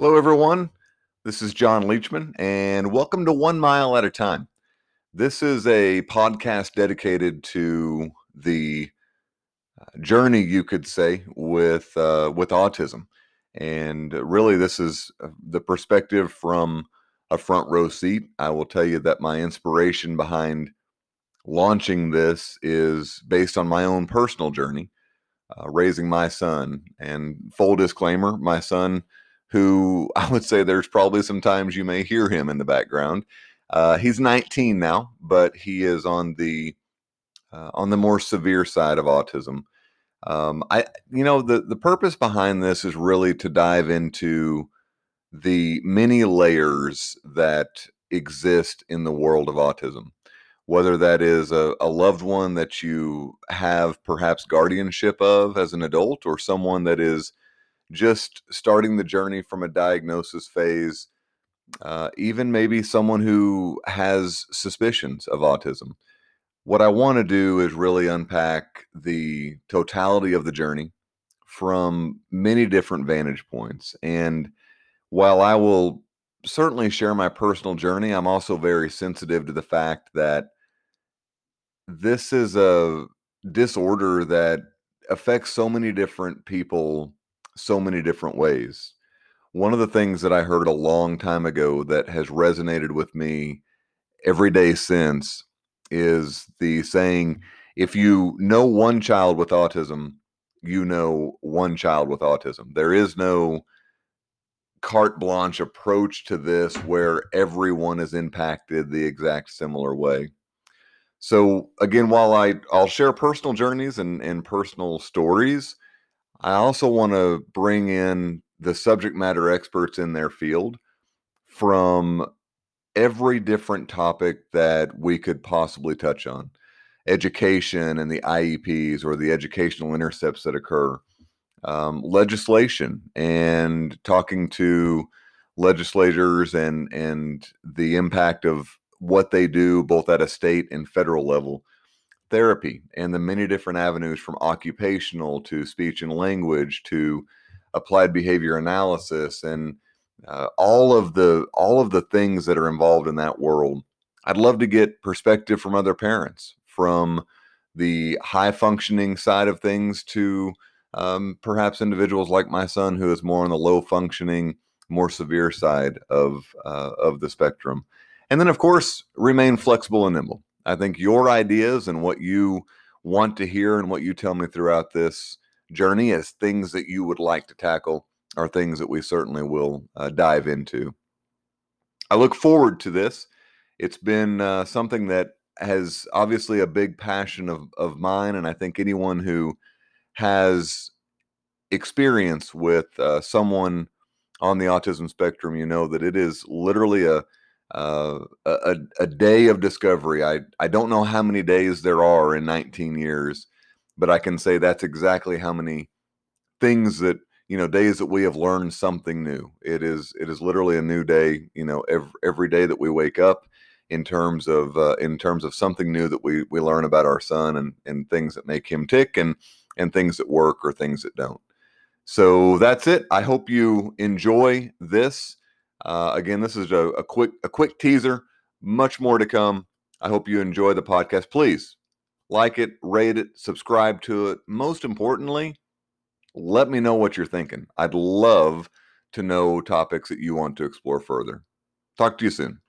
Hello, everyone. This is John Leachman, and welcome to One Mile at a Time. This is a podcast dedicated to the uh, journey, you could say, with uh, with autism, and really, this is uh, the perspective from a front row seat. I will tell you that my inspiration behind launching this is based on my own personal journey, uh, raising my son. And full disclaimer, my son who I would say there's probably some times you may hear him in the background. Uh, he's 19 now, but he is on the uh, on the more severe side of autism. Um, I, you know, the the purpose behind this is really to dive into the many layers that exist in the world of autism. Whether that is a, a loved one that you have perhaps guardianship of as an adult, or someone that is just starting the journey from a diagnosis phase, uh, even maybe someone who has suspicions of autism. What I want to do is really unpack the totality of the journey from many different vantage points. And while I will certainly share my personal journey, I'm also very sensitive to the fact that this is a disorder that affects so many different people so many different ways. One of the things that I heard a long time ago that has resonated with me every day since is the saying if you know one child with autism, you know one child with autism. There is no carte blanche approach to this where everyone is impacted the exact similar way. So again, while I I'll share personal journeys and, and personal stories, I also want to bring in the subject matter experts in their field from every different topic that we could possibly touch on. Education and the IEPs or the educational intercepts that occur, um, legislation, and talking to legislators and and the impact of what they do both at a state and federal level therapy and the many different avenues from occupational to speech and language to applied behavior analysis and uh, all of the all of the things that are involved in that world. I'd love to get perspective from other parents from the high functioning side of things to um, perhaps individuals like my son who is more on the low functioning more severe side of uh, of the spectrum. And then of course remain flexible and nimble I think your ideas and what you want to hear and what you tell me throughout this journey as things that you would like to tackle are things that we certainly will uh, dive into. I look forward to this. It's been uh, something that has obviously a big passion of, of mine, and I think anyone who has experience with uh, someone on the autism spectrum, you know that it is literally a uh, a, a day of discovery. I, I don't know how many days there are in 19 years, but I can say that's exactly how many things that you know days that we have learned something new. It is it is literally a new day. You know every every day that we wake up in terms of uh, in terms of something new that we we learn about our son and and things that make him tick and and things that work or things that don't. So that's it. I hope you enjoy this. Uh, again, this is a, a quick a quick teaser. Much more to come. I hope you enjoy the podcast. Please like it, rate it, subscribe to it. Most importantly, let me know what you're thinking. I'd love to know topics that you want to explore further. Talk to you soon.